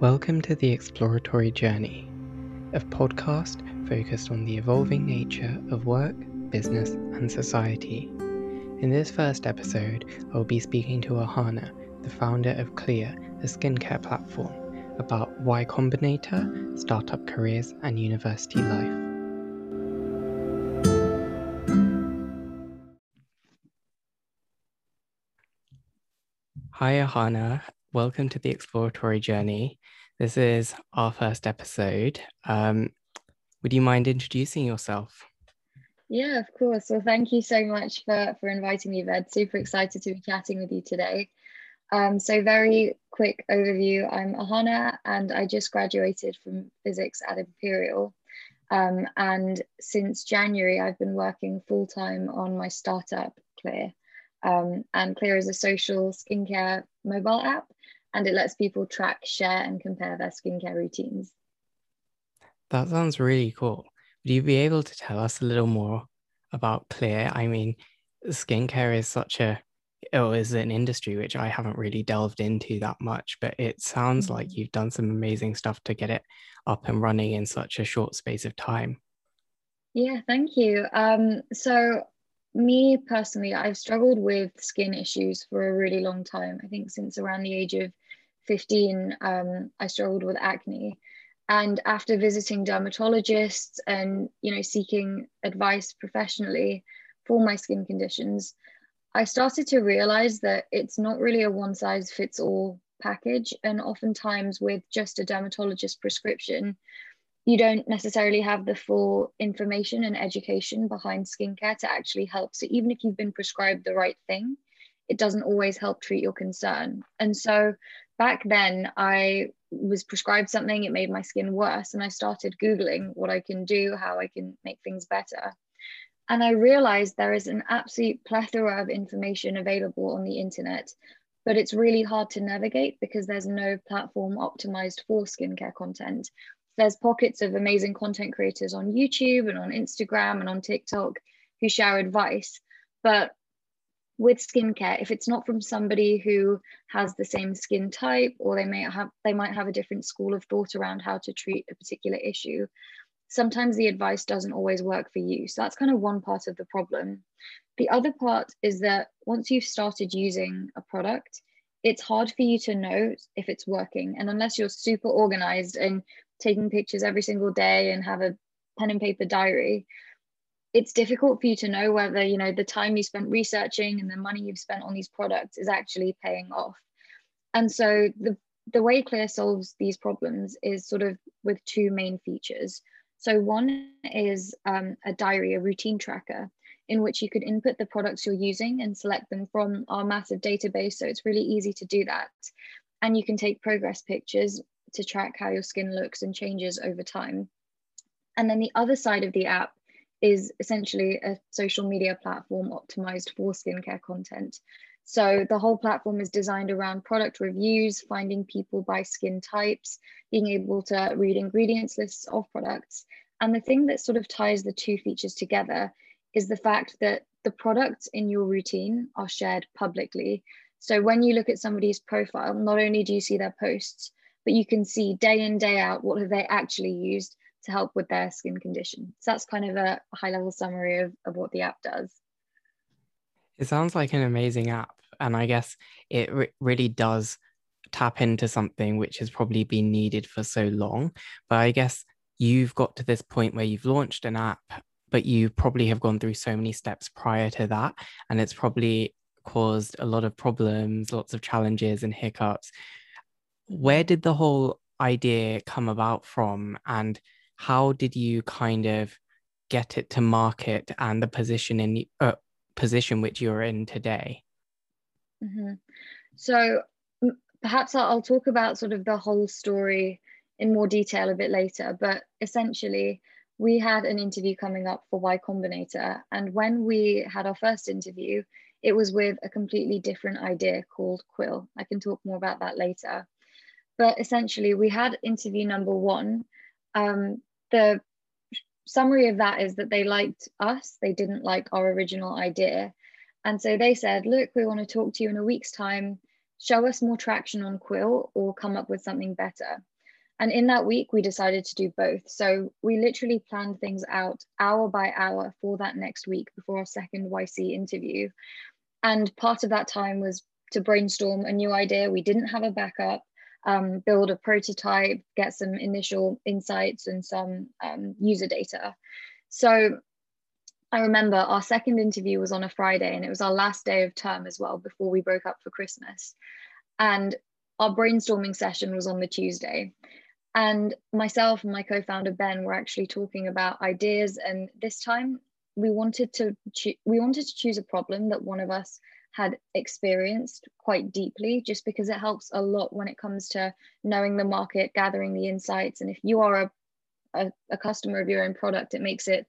Welcome to the Exploratory Journey, a podcast focused on the evolving nature of work, business, and society. In this first episode, I will be speaking to Ahana, the founder of Clear, a skincare platform, about Y Combinator, startup careers, and university life. Hi, Ahana. Welcome to the Exploratory Journey. This is our first episode. Um, would you mind introducing yourself? Yeah, of course. Well, thank you so much for, for inviting me, Ved. Super excited to be chatting with you today. Um, so, very quick overview I'm Ahana, and I just graduated from physics at Imperial. Um, and since January, I've been working full time on my startup, Clear. Um, and Clear is a social skincare mobile app, and it lets people track, share, and compare their skincare routines. That sounds really cool. Would you be able to tell us a little more about Clear? I mean, skincare is such a oh, is an industry which I haven't really delved into that much, but it sounds mm-hmm. like you've done some amazing stuff to get it up and running in such a short space of time. Yeah, thank you. Um, so me personally, I've struggled with skin issues for a really long time. I think since around the age of 15, um, I struggled with acne. And after visiting dermatologists and you know seeking advice professionally for my skin conditions, I started to realize that it's not really a one size fits all package. And oftentimes, with just a dermatologist prescription, you don't necessarily have the full information and education behind skincare to actually help. So even if you've been prescribed the right thing, it doesn't always help treat your concern. And so back then, I was prescribed something, it made my skin worse. And I started Googling what I can do, how I can make things better. And I realized there is an absolute plethora of information available on the internet, but it's really hard to navigate because there's no platform optimized for skincare content there's pockets of amazing content creators on YouTube and on Instagram and on TikTok who share advice. But with skincare, if it's not from somebody who has the same skin type, or they may have they might have a different school of thought around how to treat a particular issue, sometimes the advice doesn't always work for you. So that's kind of one part of the problem. The other part is that once you've started using a product, it's hard for you to know if it's working. And unless you're super organized and taking pictures every single day and have a pen and paper diary it's difficult for you to know whether you know the time you spent researching and the money you've spent on these products is actually paying off. And so the the way clear solves these problems is sort of with two main features. So one is um, a diary a routine tracker in which you could input the products you're using and select them from our massive database. So it's really easy to do that. And you can take progress pictures to track how your skin looks and changes over time. And then the other side of the app is essentially a social media platform optimized for skincare content. So the whole platform is designed around product reviews, finding people by skin types, being able to read ingredients lists of products. And the thing that sort of ties the two features together is the fact that the products in your routine are shared publicly. So when you look at somebody's profile, not only do you see their posts, but you can see day in, day out, what have they actually used to help with their skin condition. So that's kind of a high level summary of, of what the app does. It sounds like an amazing app. And I guess it re- really does tap into something which has probably been needed for so long. But I guess you've got to this point where you've launched an app, but you probably have gone through so many steps prior to that. And it's probably caused a lot of problems, lots of challenges and hiccups where did the whole idea come about from and how did you kind of get it to market and the position in the uh, position which you're in today mm-hmm. so perhaps I'll talk about sort of the whole story in more detail a bit later but essentially we had an interview coming up for y combinator and when we had our first interview it was with a completely different idea called quill i can talk more about that later but essentially, we had interview number one. Um, the summary of that is that they liked us, they didn't like our original idea. And so they said, Look, we want to talk to you in a week's time. show us more traction on Quill or come up with something better. And in that week, we decided to do both. So we literally planned things out hour by hour for that next week before our second YC interview. And part of that time was to brainstorm a new idea. We didn't have a backup, um, build a prototype, get some initial insights and some um, user data. So I remember our second interview was on a Friday and it was our last day of term as well before we broke up for Christmas. And our brainstorming session was on the Tuesday. And myself and my co founder Ben were actually talking about ideas. And this time we wanted to we wanted to choose a problem that one of us had experienced quite deeply just because it helps a lot when it comes to knowing the market gathering the insights and if you are a, a, a customer of your own product it makes it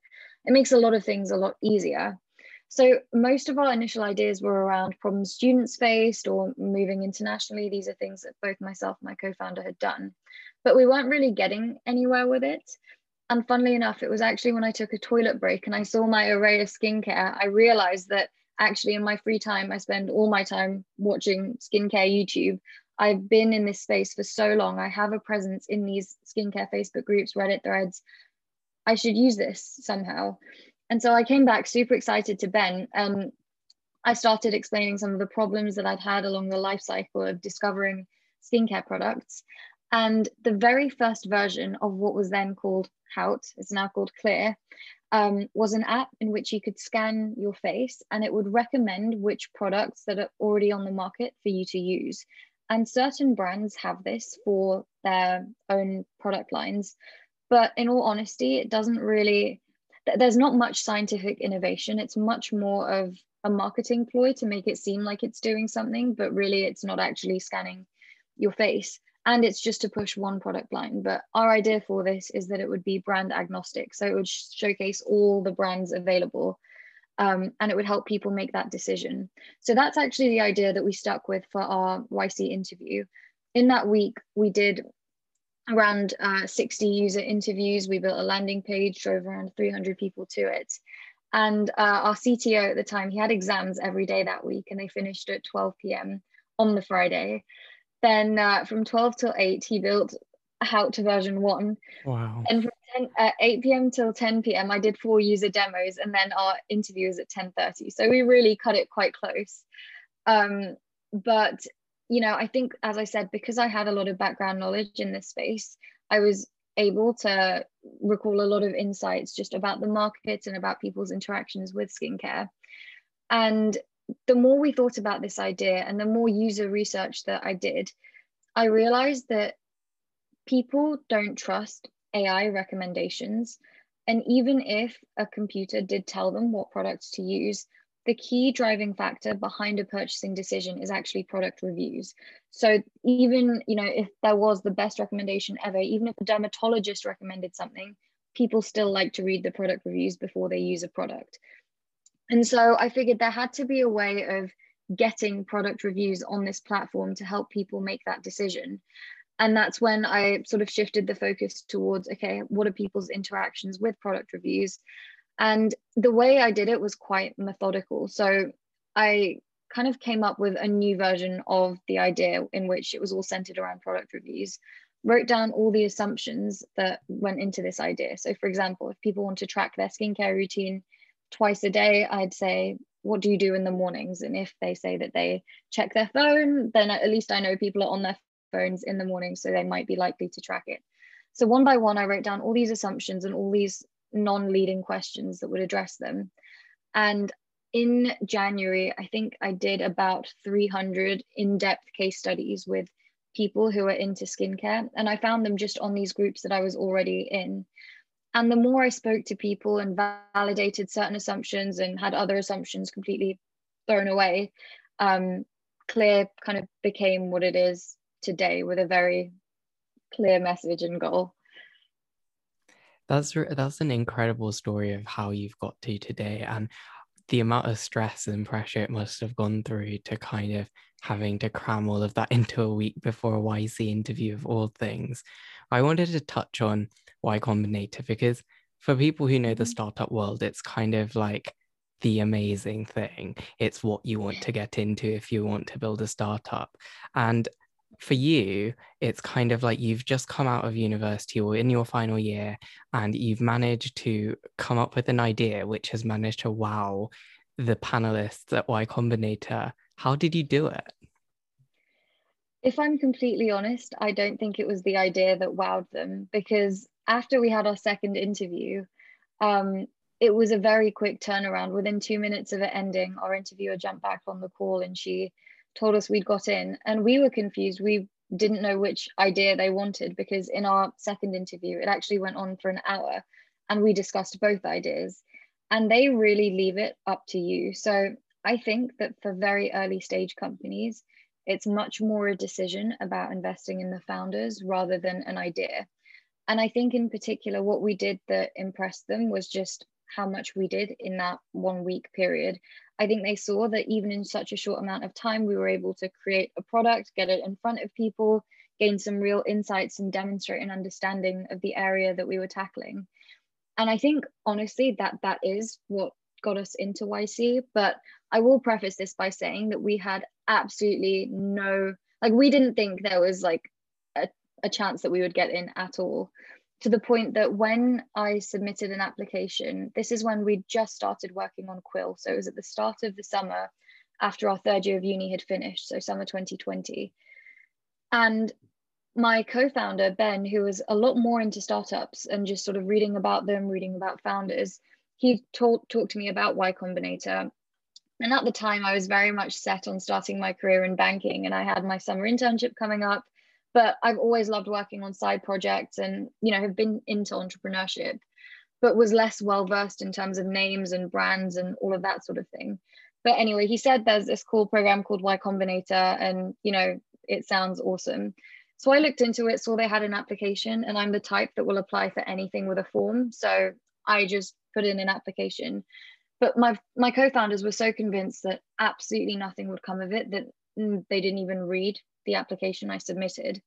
it makes a lot of things a lot easier. So most of our initial ideas were around problems students faced or moving internationally. These are things that both myself and my co-founder had done, but we weren't really getting anywhere with it. And funnily enough, it was actually when I took a toilet break and I saw my array of skincare, I realized that actually in my free time, I spend all my time watching skincare YouTube. I've been in this space for so long. I have a presence in these skincare Facebook groups, Reddit threads. I should use this somehow. And so I came back super excited to Ben. Um, I started explaining some of the problems that I'd had along the life cycle of discovering skincare products. And the very first version of what was then called Hout, it's now called Clear, um, was an app in which you could scan your face and it would recommend which products that are already on the market for you to use. And certain brands have this for their own product lines. But in all honesty, it doesn't really, there's not much scientific innovation. It's much more of a marketing ploy to make it seem like it's doing something, but really it's not actually scanning your face. And it's just to push one product line. But our idea for this is that it would be brand agnostic. So it would showcase all the brands available um, and it would help people make that decision. So that's actually the idea that we stuck with for our YC interview. In that week, we did around uh, 60 user interviews. We built a landing page, drove around 300 people to it. And uh, our CTO at the time, he had exams every day that week and they finished at 12 p.m. on the Friday. Then uh, from 12 till 8, he built Hout version one. Wow. And from 10, uh, 8 p.m. till 10 p.m., I did four user demos and then our interview was at 10.30. So we really cut it quite close. Um, but you know, I think, as I said, because I had a lot of background knowledge in this space, I was able to recall a lot of insights just about the market and about people's interactions with skincare. And the more we thought about this idea and the more user research that I did, I realized that people don't trust AI recommendations. And even if a computer did tell them what products to use, the key driving factor behind a purchasing decision is actually product reviews. So even, you know, if there was the best recommendation ever, even if a dermatologist recommended something, people still like to read the product reviews before they use a product. And so I figured there had to be a way of getting product reviews on this platform to help people make that decision. And that's when I sort of shifted the focus towards okay, what are people's interactions with product reviews? And the way I did it was quite methodical. So I kind of came up with a new version of the idea in which it was all centered around product reviews, wrote down all the assumptions that went into this idea. So, for example, if people want to track their skincare routine twice a day, I'd say, What do you do in the mornings? And if they say that they check their phone, then at least I know people are on their phones in the morning, so they might be likely to track it. So, one by one, I wrote down all these assumptions and all these non-leading questions that would address them. And in January, I think I did about 300 in-depth case studies with people who are into skincare. And I found them just on these groups that I was already in. And the more I spoke to people and validated certain assumptions and had other assumptions completely thrown away, um, Clear kind of became what it is today with a very clear message and goal. That's that's an incredible story of how you've got to today and the amount of stress and pressure it must have gone through to kind of having to cram all of that into a week before a YC interview of all things. I wanted to touch on Y Combinator because for people who know the mm-hmm. startup world, it's kind of like the amazing thing. It's what you want to get into if you want to build a startup. And for you, it's kind of like you've just come out of university or in your final year and you've managed to come up with an idea which has managed to wow the panelists at Y Combinator. How did you do it? If I'm completely honest, I don't think it was the idea that wowed them because after we had our second interview, um, it was a very quick turnaround. Within two minutes of it ending, our interviewer jumped back on the call and she told us we'd got in. And we were confused. We didn't know which idea they wanted because in our second interview, it actually went on for an hour and we discussed both ideas. And they really leave it up to you. So I think that for very early stage companies, it's much more a decision about investing in the founders rather than an idea. And I think in particular, what we did that impressed them was just how much we did in that one week period. I think they saw that even in such a short amount of time, we were able to create a product, get it in front of people, gain some real insights, and demonstrate an understanding of the area that we were tackling. And I think honestly that that is what got us into YC. But I will preface this by saying that we had absolutely no, like, we didn't think there was like a, chance that we would get in at all to the point that when I submitted an application, this is when we just started working on Quill. So it was at the start of the summer after our third year of uni had finished, so summer 2020. And my co-founder, Ben, who was a lot more into startups and just sort of reading about them, reading about founders, he talked talked to me about Y Combinator. And at the time, I was very much set on starting my career in banking, and I had my summer internship coming up but I've always loved working on side projects and you know have been into entrepreneurship but was less well versed in terms of names and brands and all of that sort of thing. But anyway he said there's this cool program called Y Combinator and you know it sounds awesome. So I looked into it saw they had an application and I'm the type that will apply for anything with a form. So I just put in an application. But my my co-founders were so convinced that absolutely nothing would come of it that mm, they didn't even read the application I submitted.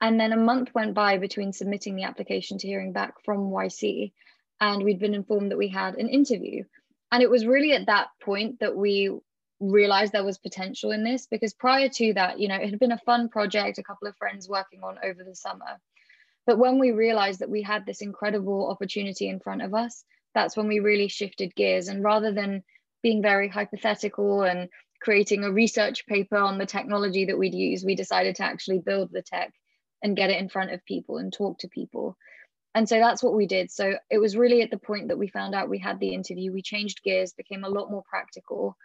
And then a month went by between submitting the application to hearing back from YC, and we'd been informed that we had an interview. And it was really at that point that we realized there was potential in this because prior to that, you know, it had been a fun project, a couple of friends working on over the summer. But when we realized that we had this incredible opportunity in front of us, that's when we really shifted gears. And rather than being very hypothetical and creating a research paper on the technology that we'd use, we decided to actually build the tech and get it in front of people and talk to people. And so that's what we did. So it was really at the point that we found out we had the interview, we changed gears, became a lot more practical.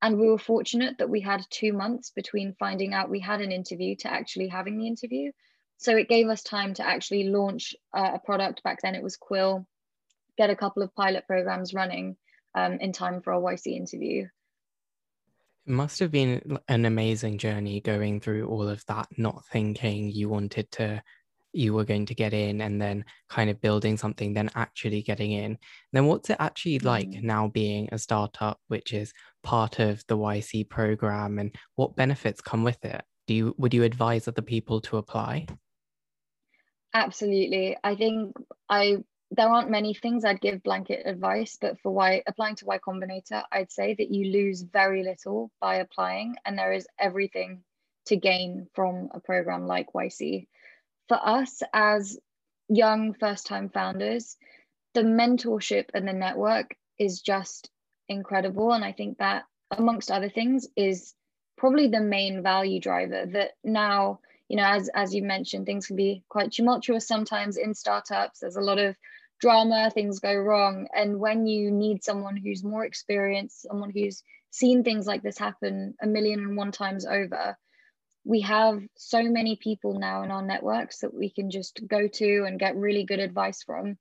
And we were fortunate that we had two months between finding out we had an interview to actually having the interview. So it gave us time to actually launch uh, a product. Back then it was Quill, get a couple of pilot programs running um, in time for our YC interview. Must have been an amazing journey going through all of that, not thinking you wanted to, you were going to get in and then kind of building something, then actually getting in. Then what's it actually like mm. now being a startup, which is part of the YC program and what benefits come with it? Do you, would you advise other people to apply? Absolutely. I think I there aren't many things I'd give blanket advice, but for why applying to Y Combinator, I'd say that you lose very little by applying, and there is everything to gain from a program like YC. For us as young first time founders, the mentorship and the network is just incredible. And I think that, amongst other things, is probably the main value driver that now you know as as you mentioned things can be quite tumultuous sometimes in startups there's a lot of drama, things go wrong. And when you need someone who's more experienced, someone who's seen things like this happen a million and one times over, we have so many people now in our networks that we can just go to and get really good advice from.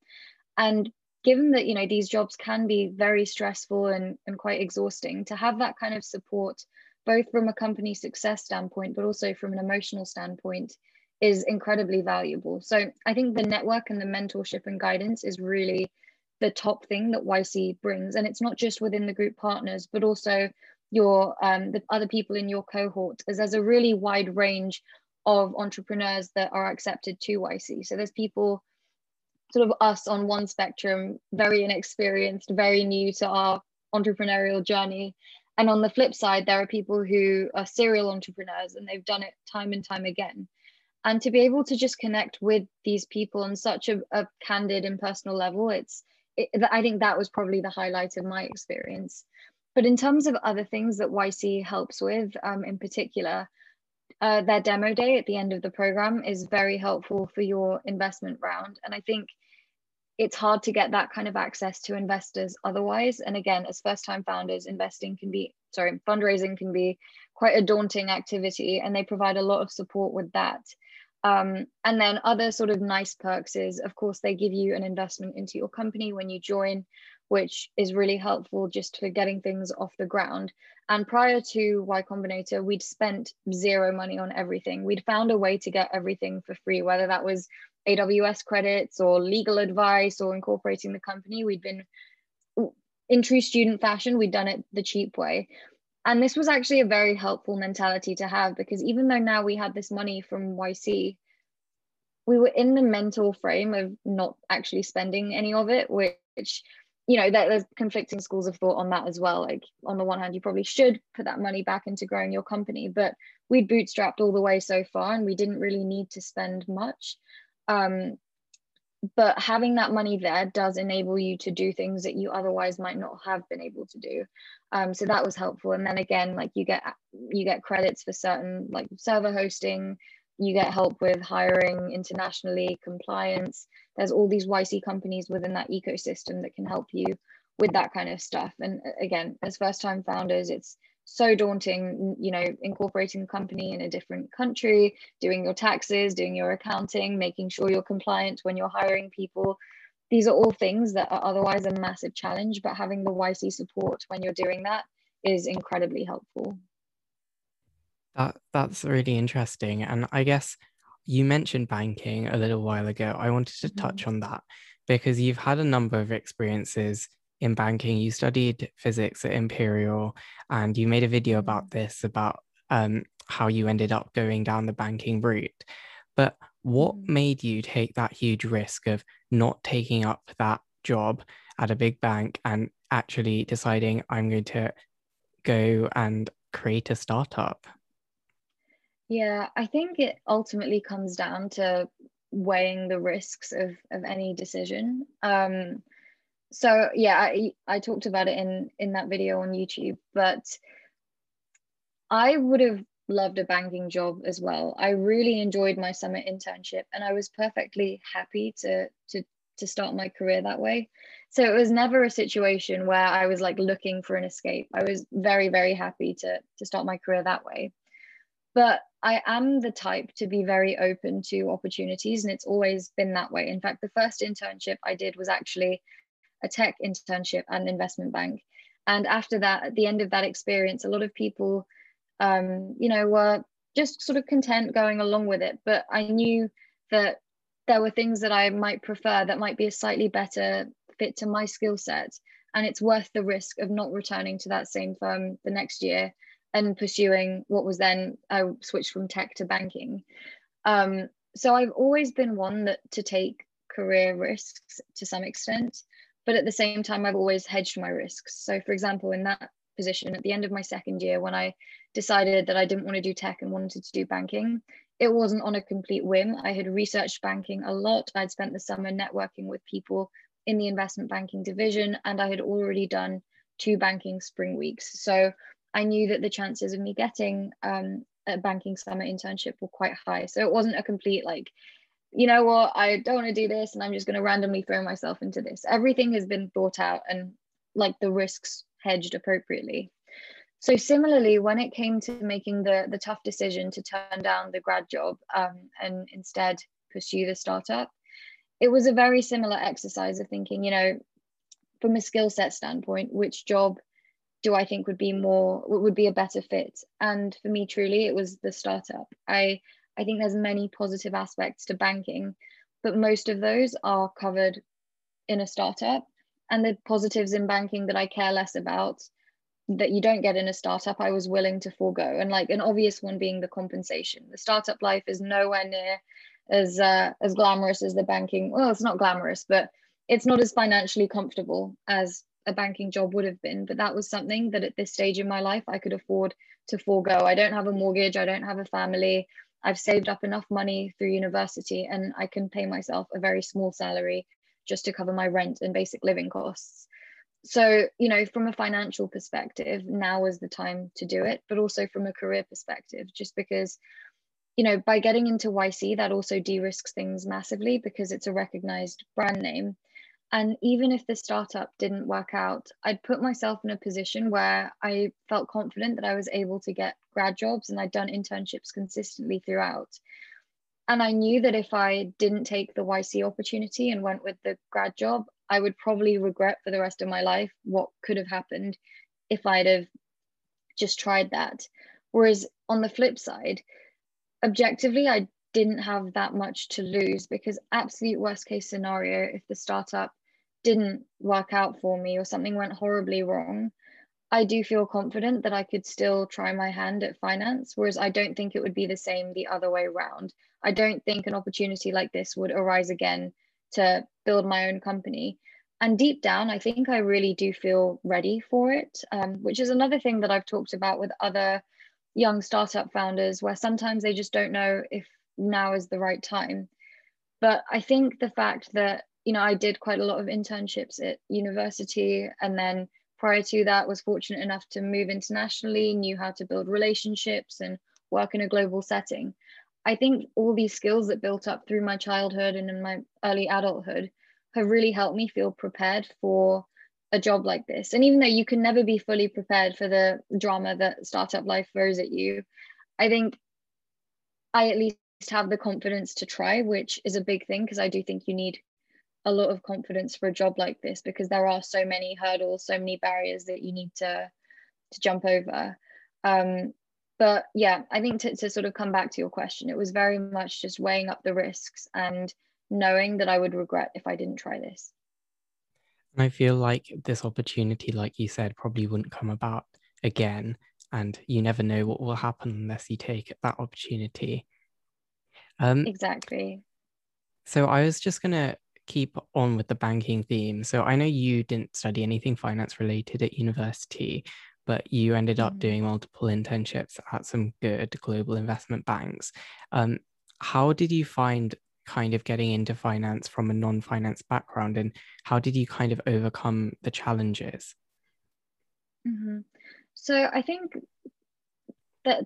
And given that you know these jobs can be very stressful and, and quite exhausting, to have that kind of support, both from a company success standpoint, but also from an emotional standpoint, is incredibly valuable. So I think the network and the mentorship and guidance is really the top thing that YC brings. And it's not just within the group partners, but also your um, the other people in your cohort, as there's a really wide range of entrepreneurs that are accepted to YC. So there's people sort of us on one spectrum, very inexperienced, very new to our entrepreneurial journey and on the flip side there are people who are serial entrepreneurs and they've done it time and time again and to be able to just connect with these people on such a, a candid and personal level it's it, i think that was probably the highlight of my experience. But in terms of other things that yc helps with um, in particular uh, their demo day at the end of the program is very helpful for your investment round. And i think it's hard to get that kind of access to investors otherwise. And again as first time founders investing can be sorry fundraising can be quite a daunting activity and they provide a lot of support with that um, and then other sort of nice perks is, of course, they give you an investment into your company when you join, which is really helpful just for getting things off the ground. And prior to Y Combinator, we'd spent zero money on everything. We'd found a way to get everything for free, whether that was AWS credits or legal advice or incorporating the company. We'd been in true student fashion, we'd done it the cheap way. And this was actually a very helpful mentality to have because even though now we had this money from YC, we were in the mental frame of not actually spending any of it, which, you know, there's conflicting schools of thought on that as well. Like, on the one hand, you probably should put that money back into growing your company, but we'd bootstrapped all the way so far and we didn't really need to spend much. Um, but having that money there does enable you to do things that you otherwise might not have been able to do. Um, so that was helpful. And then again like you get you get credits for certain like server hosting you get help with hiring internationally compliance. There's all these yc companies within that ecosystem that can help you with that kind of stuff. And again as first time founders it's so daunting you know incorporating a company in a different country doing your taxes doing your accounting making sure you're compliant when you're hiring people. These are all things that are otherwise a massive challenge but having the yc support when you're doing that is incredibly helpful. That that's really interesting and i guess you mentioned banking a little while ago. I wanted to touch mm-hmm. on that because you've had a number of experiences in banking. You studied physics at Imperial, and you made a video about mm. this about um, how you ended up going down the banking route. But what mm. made you take that huge risk of not taking up that job at a big bank and actually deciding I'm going to go and create a startup? Yeah, I think it ultimately comes down to weighing the risks of, of any decision. Um, so yeah I, I talked about it in in that video on youtube but i would have loved a banking job as well. I really enjoyed my summer internship and i was perfectly happy to to to start my career that way. So it was never a situation where i was like looking for an escape. I was very very happy to to start my career that way. But i am the type to be very open to opportunities and it's always been that way. In fact the first internship i did was actually a tech internship at an investment bank. And after that, at the end of that experience, a lot of people, um, you know, were just sort of content going along with it. But I knew that there were things that I might prefer that might be a slightly better fit to my skill set. And it's worth the risk of not returning to that same firm the next year and pursuing what was then I switched from tech to banking. Um, so I've always been one that to take career risks to some extent but at the same time i've always hedged my risks. So for example in that position at the end of my second year when i decided that i didn't want to do tech and wanted to do banking it wasn't on a complete whim. I had researched banking a lot. I'd spent the summer networking with people in the investment banking division and i had already done two banking spring weeks. So i knew that the chances of me getting um, a banking summer internship were quite high. So it wasn't a complete like you know what, I don't want to do this and I'm just going to randomly throw myself into this. Everything has been thought out and like the risks hedged appropriately. So similarly, when it came to making the the tough decision to turn down the grad job um, and instead pursue the startup, it was a very similar exercise of thinking, you know, from a skill set standpoint, which job do I think would be more would be a better fit? And for me, truly, it was the startup. I I think there's many positive aspects to banking, but most of those are covered in a startup. And the positives in banking that I care less about that you don't get in a startup, I was willing to forego. And like an obvious one being the compensation. The startup life is nowhere near as uh, as glamorous as the banking. Well, it's not glamorous, but it's not as financially comfortable as a banking job would have been, but that was something that at this stage in my life I could afford to forego. I don't have a mortgage, I don't have a family. I've saved up enough money through university and I can pay myself a very small salary just to cover my rent and basic living costs. So, you know, from a financial perspective, now is the time to do it, but also from a career perspective, just because, you know, by getting into YC, that also de risks things massively because it's a recognized brand name. And even if the startup didn't work out, I'd put myself in a position where I felt confident that I was able to get grad jobs and I'd done internships consistently throughout. And I knew that if I didn't take the YC opportunity and went with the grad job, I would probably regret for the rest of my life what could have happened if I'd have just tried that. Whereas on the flip side, objectively, I didn't have that much to lose because absolute worst case scenario, if the startup didn't work out for me or something went horribly wrong, I do feel confident that I could still try my hand at finance, whereas I don't think it would be the same the other way around. I don't think an opportunity like this would arise again to build my own company. And deep down, I think I really do feel ready for it, um, which is another thing that I've talked about with other young startup founders, where sometimes they just don't know if now is the right time. But I think the fact that, you know, I did quite a lot of internships at university and then prior to that was fortunate enough to move internationally knew how to build relationships and work in a global setting i think all these skills that built up through my childhood and in my early adulthood have really helped me feel prepared for a job like this and even though you can never be fully prepared for the drama that startup life throws at you i think i at least have the confidence to try which is a big thing because i do think you need a lot of confidence for a job like this because there are so many hurdles, so many barriers that you need to to jump over. Um, but yeah, I think to, to sort of come back to your question, it was very much just weighing up the risks and knowing that I would regret if I didn't try this. And I feel like this opportunity, like you said, probably wouldn't come about again. And you never know what will happen unless you take that opportunity. Um, exactly. So I was just going to keep on with the banking theme. So I know you didn't study anything finance related at university, but you ended up mm-hmm. doing multiple internships at some good global investment banks. Um, how did you find kind of getting into finance from a non finance background, and how did you kind of overcome the challenges? Mm-hmm. So I think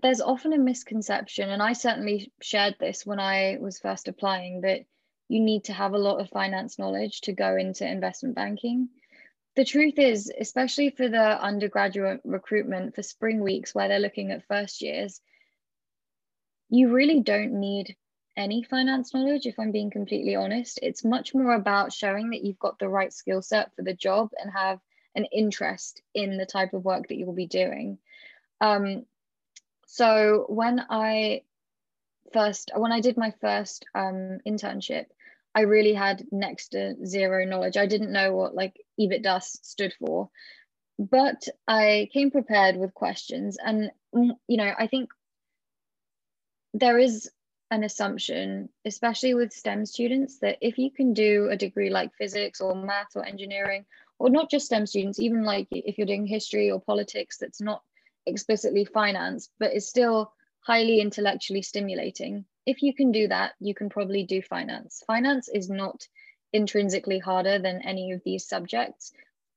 there's often a misconception, and I certainly shared this when I was first applying, that you need to have a lot of finance knowledge to go into investment banking. The truth is, especially for the undergraduate recruitment for spring weeks where they're looking at first years, you really don't need any finance knowledge, if I'm being completely honest. It's much more about showing that you've got the right skill set for the job and have an interest in the type of work that you will be doing. Um, so when I first, when I did my first um, internship, I really had next to zero knowledge. I didn't know what like EBITDA stood for, but I came prepared with questions. And, mm, you know, I think there is an assumption, especially with STEM students, that if you can do a degree like physics or math or engineering, or not just STEM students, even like if you're doing history or politics that's not explicitly finance, but is still highly intellectually stimulating, if you can do that, you can probably do finance. Finance is not intrinsically harder than any of these subjects.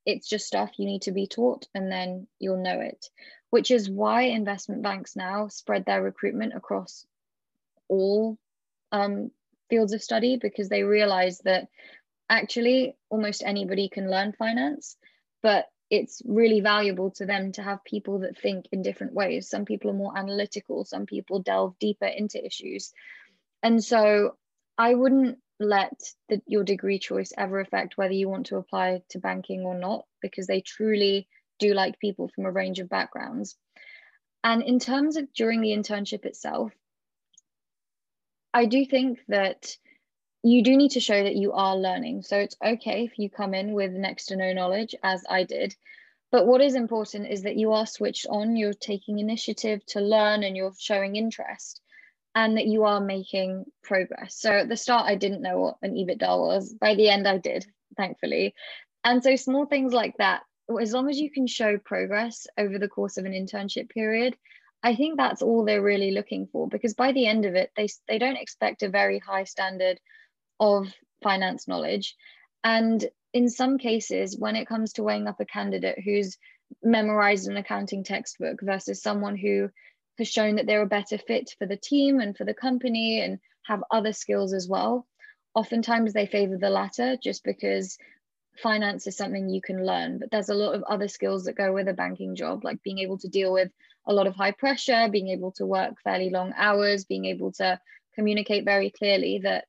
It's just stuff you need to be taught and then you'll know it, which is why investment banks now spread their recruitment across all um, fields of study because they realize that actually almost anybody can learn finance, but it's really valuable to them to have people that think in different ways. Some people are more analytical, some people delve deeper into issues. And so I wouldn't let the, your degree choice ever affect whether you want to apply to banking or not, because they truly do like people from a range of backgrounds. And in terms of during the internship itself, I do think that you do need to show that you are learning. So it's okay if you come in with next to no knowledge, as I did. But what is important is that you are switched on, you're taking initiative to learn and you're showing interest, and that you are making progress. So at the start, I didn't know what an EBITDA was. By the end, I did, thankfully. And so small things like that as long as you can show progress over the course of an internship period, I think that's all they're really looking for because by the end of it, they, they don't expect a very high standard of finance knowledge. And in some cases, when it comes to weighing up a candidate who's memorized an accounting textbook versus someone who has shown that they're a better fit for the team and for the company and have other skills as well, oftentimes they favor the latter just because finance is something you can learn, but there's a lot of other skills that go with a banking job, like being able to deal with a lot of high pressure, being able to work fairly long hours, being able to communicate very clearly that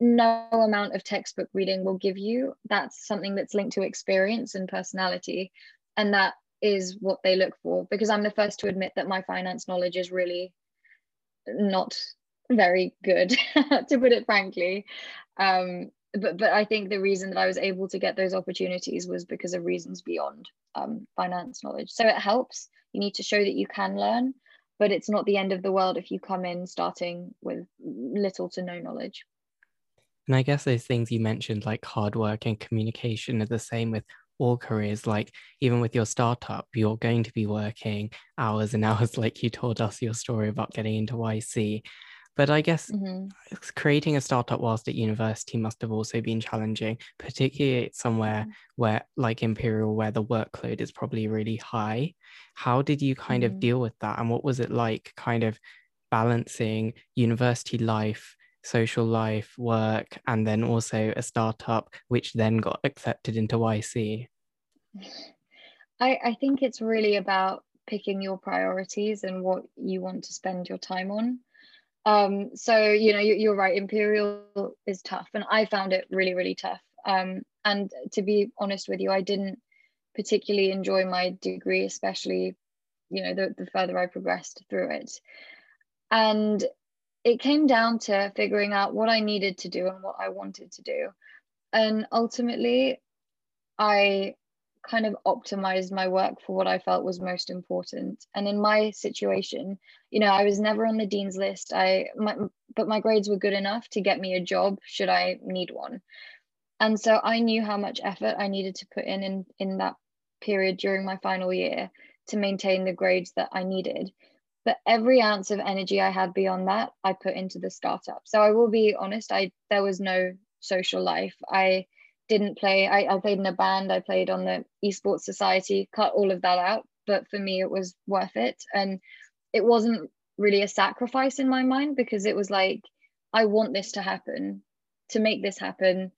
no amount of textbook reading will give you. That's something that's linked to experience and personality. And that is what they look for because I'm the first to admit that my finance knowledge is really not very good, to put it frankly. Um, but but I think the reason that I was able to get those opportunities was because of reasons beyond um, finance knowledge. So it helps. You need to show that you can learn, but it's not the end of the world if you come in starting with little to no knowledge. And I guess those things you mentioned, like hard work and communication, are the same with all careers. Like even with your startup, you're going to be working hours and hours, like you told us your story about getting into YC. But I guess mm-hmm. creating a startup whilst at university must have also been challenging, particularly somewhere mm-hmm. where, like Imperial, where the workload is probably really high. How did you kind mm-hmm. of deal with that? And what was it like, kind of balancing university life, social life, work, and then also a startup, which then got accepted into YC? I, I think it's really about picking your priorities and what you want to spend your time on. Um so you know you, are right imperial is tough and i found it really really tough. Um and to be honest with you i didn't particularly enjoy my degree especially you know the, the further i progressed through it. And it came down to figuring out what i needed to do and what i wanted to do and ultimately i kind of optimized my work for what I felt was most important. And in my situation, you know, I was never on the dean's list. I my, but my grades were good enough to get me a job should I need one. And so I knew how much effort I needed to put in in, in that period during my final year to maintain the grades that I needed. But every ounce of energy I had beyond that, I put into the startup. So I will be honest, I there was no social life. I didn't play. I, I played in a band. I played on the esports society. Cut all of that out, but for me, it was worth it, and it wasn't really a sacrifice in my mind because it was like I want this to happen. To make this happen,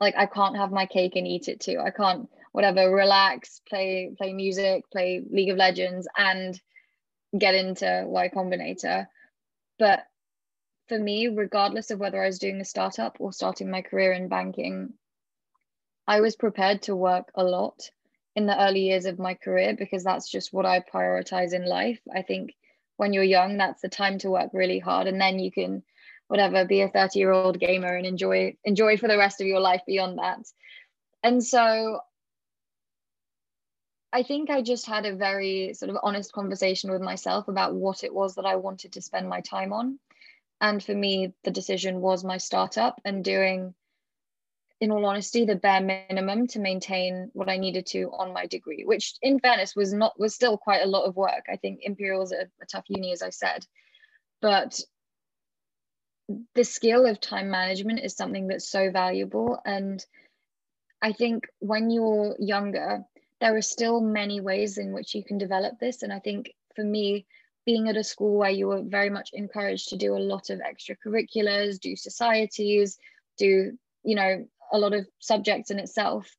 like I can't have my cake and eat it too. I can't whatever relax, play play music, play League of Legends, and get into Y Combinator. But for me, regardless of whether I was doing a startup or starting my career in banking, I was prepared to work a lot in the early years of my career because that's just what I prioritize in life. I think when you're young, that's the time to work really hard, and then you can, whatever, be a 30 year old gamer and enjoy enjoy for the rest of your life beyond that. And so I think I just had a very sort of honest conversation with myself about what it was that I wanted to spend my time on. And for me, the decision was my startup and doing in all honesty, the bare minimum to maintain what I needed to on my degree, which in fairness was not was still quite a lot of work. I think Imperial's a, a tough uni, as I said, but the skill of time management is something that's so valuable. And I think when you're younger, there are still many ways in which you can develop this. And I think for me, being at a school where you were very much encouraged to do a lot of extracurriculars, do societies, do you know a lot of subjects in itself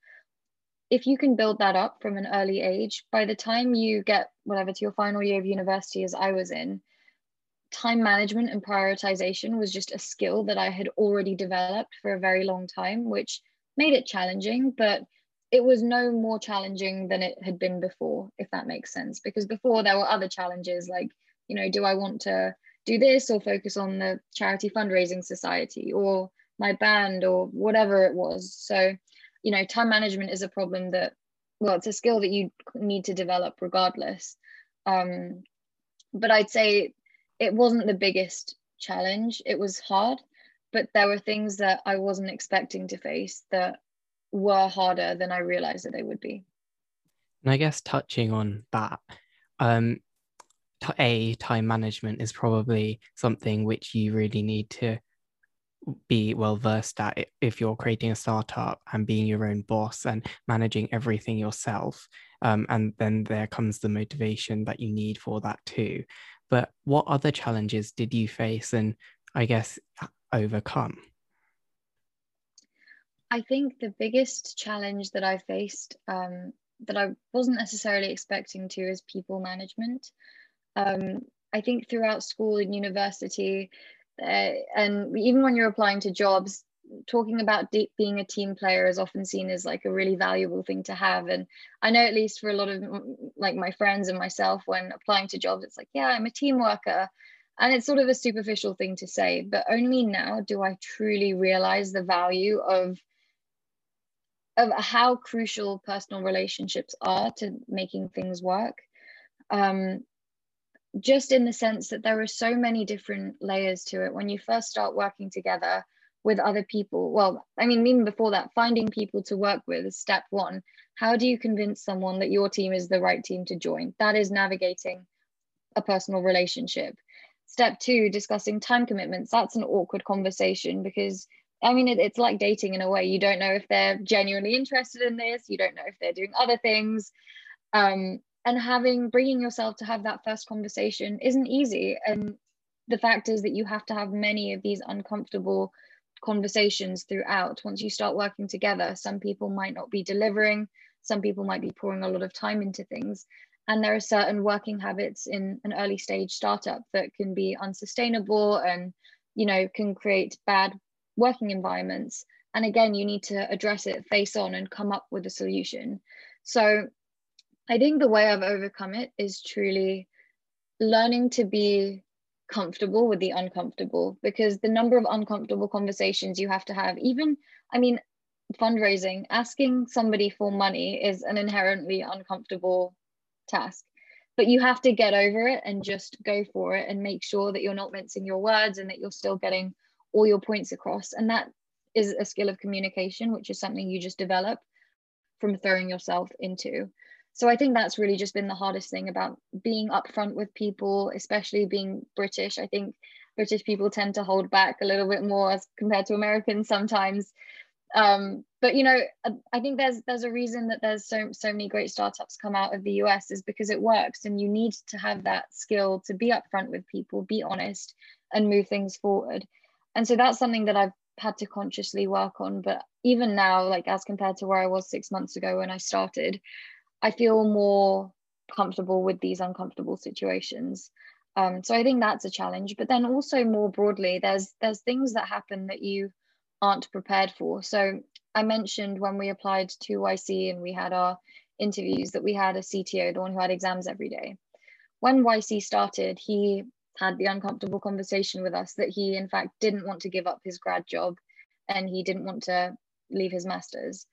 if you can build that up from an early age by the time you get whatever to your final year of university as i was in time management and prioritization was just a skill that i had already developed for a very long time which made it challenging but it was no more challenging than it had been before if that makes sense. Because before there were other challenges like you know do i want to do this or focus on the charity fundraising society or my band or whatever it was? So you know time management is a problem that well it's a skill that you need to develop regardless. Um, but i'd say it wasn't the biggest challenge. It was hard but there were things that i wasn't expecting to face that were harder than i realized that they would be And I guess touching on that, um, a time management is probably something which you really need to be well versed at if you're creating a startup and being your own boss and managing everything yourself. Um, and then there comes the motivation that you need for that too. But what other challenges did you face and I guess overcome? I think the biggest challenge that I faced um, that I wasn't necessarily expecting to is people management. Um, I think throughout school and university, uh, and even when you're applying to jobs, talking about being a team player is often seen as like a really valuable thing to have. And I know at least for a lot of like my friends and myself, when applying to jobs, it's like, yeah, I'm a team worker. And it's sort of a superficial thing to say, but only now do I truly realize the value of of how crucial personal relationships are to making things work. Um, just in the sense that there are so many different layers to it when you first start working together with other people. Well, I mean, even before that, finding people to work with is step one. How do you convince someone that your team is the right team to join? That is navigating a personal relationship. Step two, discussing time commitments. That's an awkward conversation because I mean, it, it's like dating in a way. You don't know if they're genuinely interested in this. You don't know if they're doing other things. Um, and having bringing yourself to have that first conversation isn't easy. And the fact is that you have to have many of these uncomfortable conversations throughout. Once you start working together, some people might not be delivering. Some people might be pouring a lot of time into things. And there are certain working habits in an early stage startup that can be unsustainable and you know can create bad working environments. And again, you need to address it face on and come up with a solution. So I think the way I've overcome it is truly learning to be comfortable with the uncomfortable because the number of uncomfortable conversations you have to have, even, I mean, fundraising, asking somebody for money is an inherently uncomfortable task. But you have to get over it and just go for it and make sure that you're not mincing your words and that you're still getting all your points across. And that is a skill of communication, which is something you just develop from throwing yourself into. So I think that's really just been the hardest thing about being upfront with people, especially being British. I think British people tend to hold back a little bit more as compared to Americans sometimes. Um, but you know, I think there's there's a reason that there's so so many great startups come out of the US is because it works, and you need to have that skill to be upfront with people, be honest, and move things forward and so that's something that i've had to consciously work on. But even now like as compared to where i was six months ago when i started i feel more comfortable with these uncomfortable situations. Um, so i think that's a challenge. But then also more broadly there's there's things that happen that you aren't prepared for. So i mentioned when we applied to yc and we had our interviews that we had a cto the one who had exams every day. When yc started he had the uncomfortable conversation with us that he, in fact, didn't want to give up his grad job and he didn't want to leave his master's,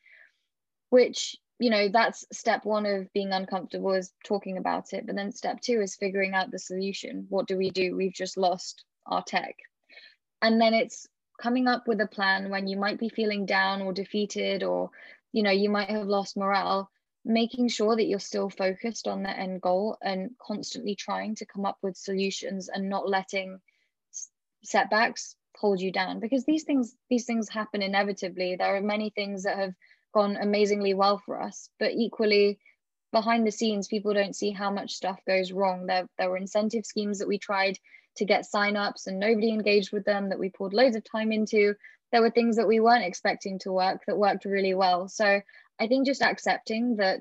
which, you know, that's step one of being uncomfortable is talking about it. But then step two is figuring out the solution. What do we do? We've just lost our tech. And then it's coming up with a plan when you might be feeling down or defeated or, you know, you might have lost morale making sure that you're still focused on the end goal and constantly trying to come up with solutions and not letting setbacks hold you down. Because these things these things happen inevitably. There are many things that have gone amazingly well for us but equally behind the scenes people don't see how much stuff goes wrong. There there were incentive schemes that we tried to get signups and nobody engaged with them that we poured loads of time into. There were things that we weren't expecting to work that worked really well. So I think just accepting that,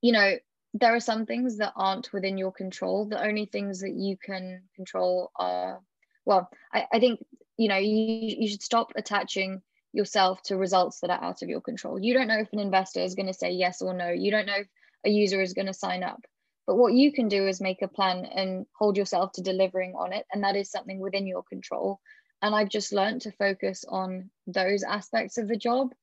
you know, there are some things that aren't within your control. The only things that you can control are, well, I, I think, you know, you, you should stop attaching yourself to results that are out of your control. You don't know if an investor is going to say yes or no. You don't know if a user is going to sign up. But what you can do is make a plan and hold yourself to delivering on it. And that is something within your control. And I've just learned to focus on those aspects of the job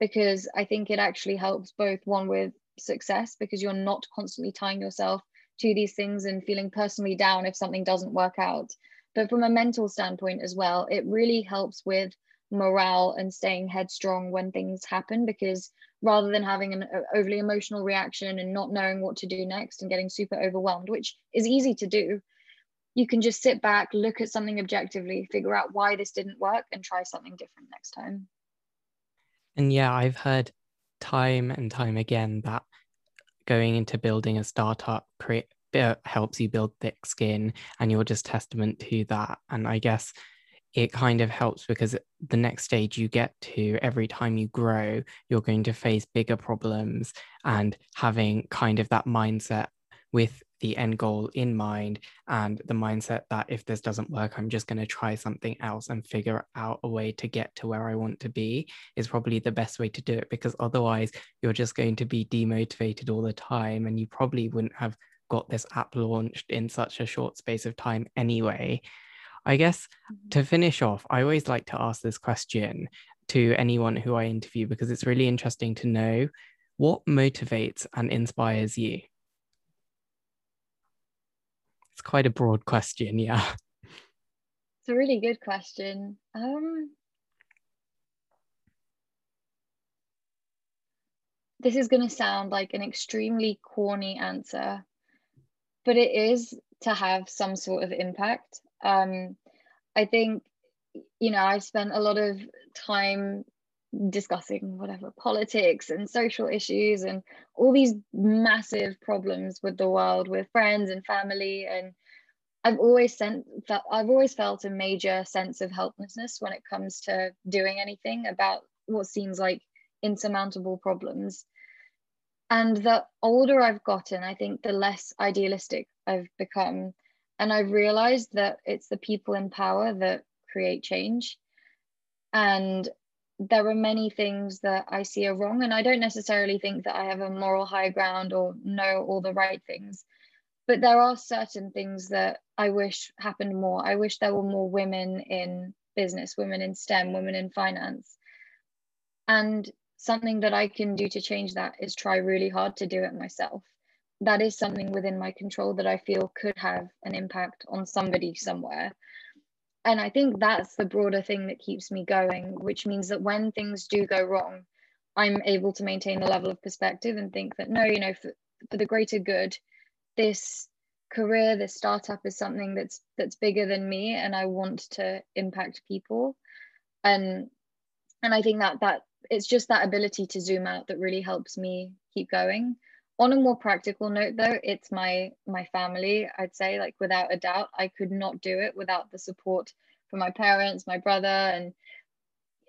because I think it actually helps both one with success because you're not constantly tying yourself to these things and feeling personally down if something doesn't work out. But from a mental standpoint as well, it really helps with morale and staying headstrong when things happen because rather than having an uh, overly emotional reaction and not knowing what to do next and getting super overwhelmed which is easy to do you can just sit back look at something objectively figure out why this didn't work and try something different next time and yeah i've heard time and time again that going into building a startup create uh, helps you build thick skin and you're just testament to that. And i guess it kind of helps because the next stage you get to every time you grow you're going to face bigger problems and having kind of that mindset with the end goal in mind and the mindset that if this doesn't work i'm just going to try something else and figure out a way to get to where i want to be is probably the best way to do it because otherwise you're just going to be demotivated all the time and you probably wouldn't have got this app launched in such a short space of time anyway I guess mm-hmm. to finish off, I always like to ask this question to anyone who I interview because it's really interesting to know what motivates and inspires you. It's quite a broad question, yeah. It's a really good question. Um, this is going to sound like an extremely corny answer, but it is to have some sort of impact um, I think, you know, I've spent a lot of time discussing whatever politics and social issues and all these massive problems with the world with friends and family and I've always sent I've always felt a major sense of helplessness when it comes to doing anything about what seems like insurmountable problems. And the older I've gotten, I think the less idealistic I've become and I've realized that it's the people in power that create change. And there are many things that I see are wrong. And I don't necessarily think that I have a moral high ground or know all the right things. But there are certain things that I wish happened more. I wish there were more women in business, women in STEM, women in finance. And something that I can do to change that is try really hard to do it myself that is something within my control that I feel could have an impact on somebody somewhere. And I think that's the broader thing that keeps me going, which means that when things do go wrong, I'm able to maintain the level of perspective and think that no, you know, for, for the greater good, this career, this startup is something that's that's bigger than me and I want to impact people. And and I think that that it's just that ability to zoom out that really helps me keep going on a more practical note though it's my my family i'd say like without a doubt i could not do it without the support from my parents my brother and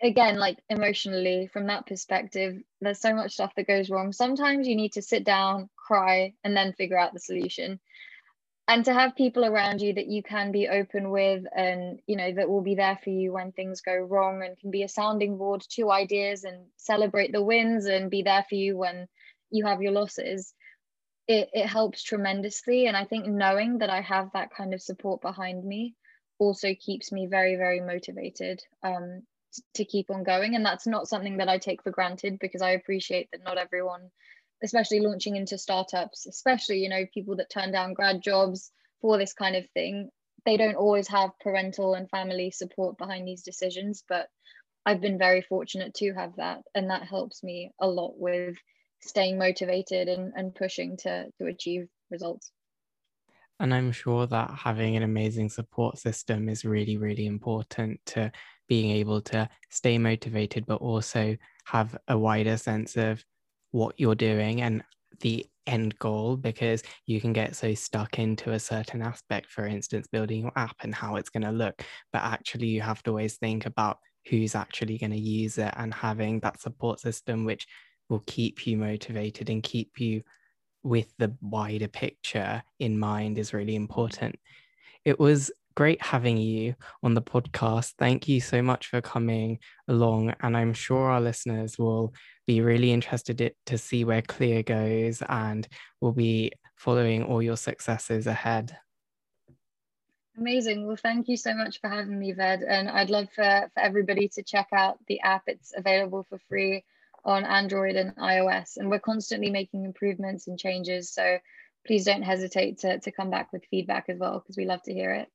again like emotionally from that perspective there's so much stuff that goes wrong. Sometimes you need to sit down cry and then figure out the solution. And to have people around you that you can be open with and you know that will be there for you when things go wrong and can be a sounding board to ideas and celebrate the wins and be there for you when you have your losses it, it helps tremendously. And i think knowing that i have that kind of support behind me also keeps me very very motivated um, to keep on going. And that's not something that i take for granted because i appreciate that not everyone especially launching into startups especially you know people that turn down grad jobs for this kind of thing they don't always have parental and family support behind these decisions. But i've been very fortunate to have that and that helps me a lot with staying motivated and, and pushing to to achieve results. And i'm sure that having an amazing support system is really really important to being able to stay motivated but also have a wider sense of what you're doing and the end goal because you can get so stuck into a certain aspect for instance building your app and how it's going to look but actually you have to always think about who's actually going to use it and having that support system which will keep you motivated and keep you with the wider picture in mind is really important. It was great having you on the podcast. Thank you so much for coming along. And I'm sure our listeners will be really interested to see where Clear goes and will be following all your successes ahead. Amazing. Well, thank you so much for having me, Ved. And I'd love for, for everybody to check out the app. It's available for free on Android and iOS. And we're constantly making improvements and changes. So please don't hesitate to, to come back with feedback as well, because we love to hear it.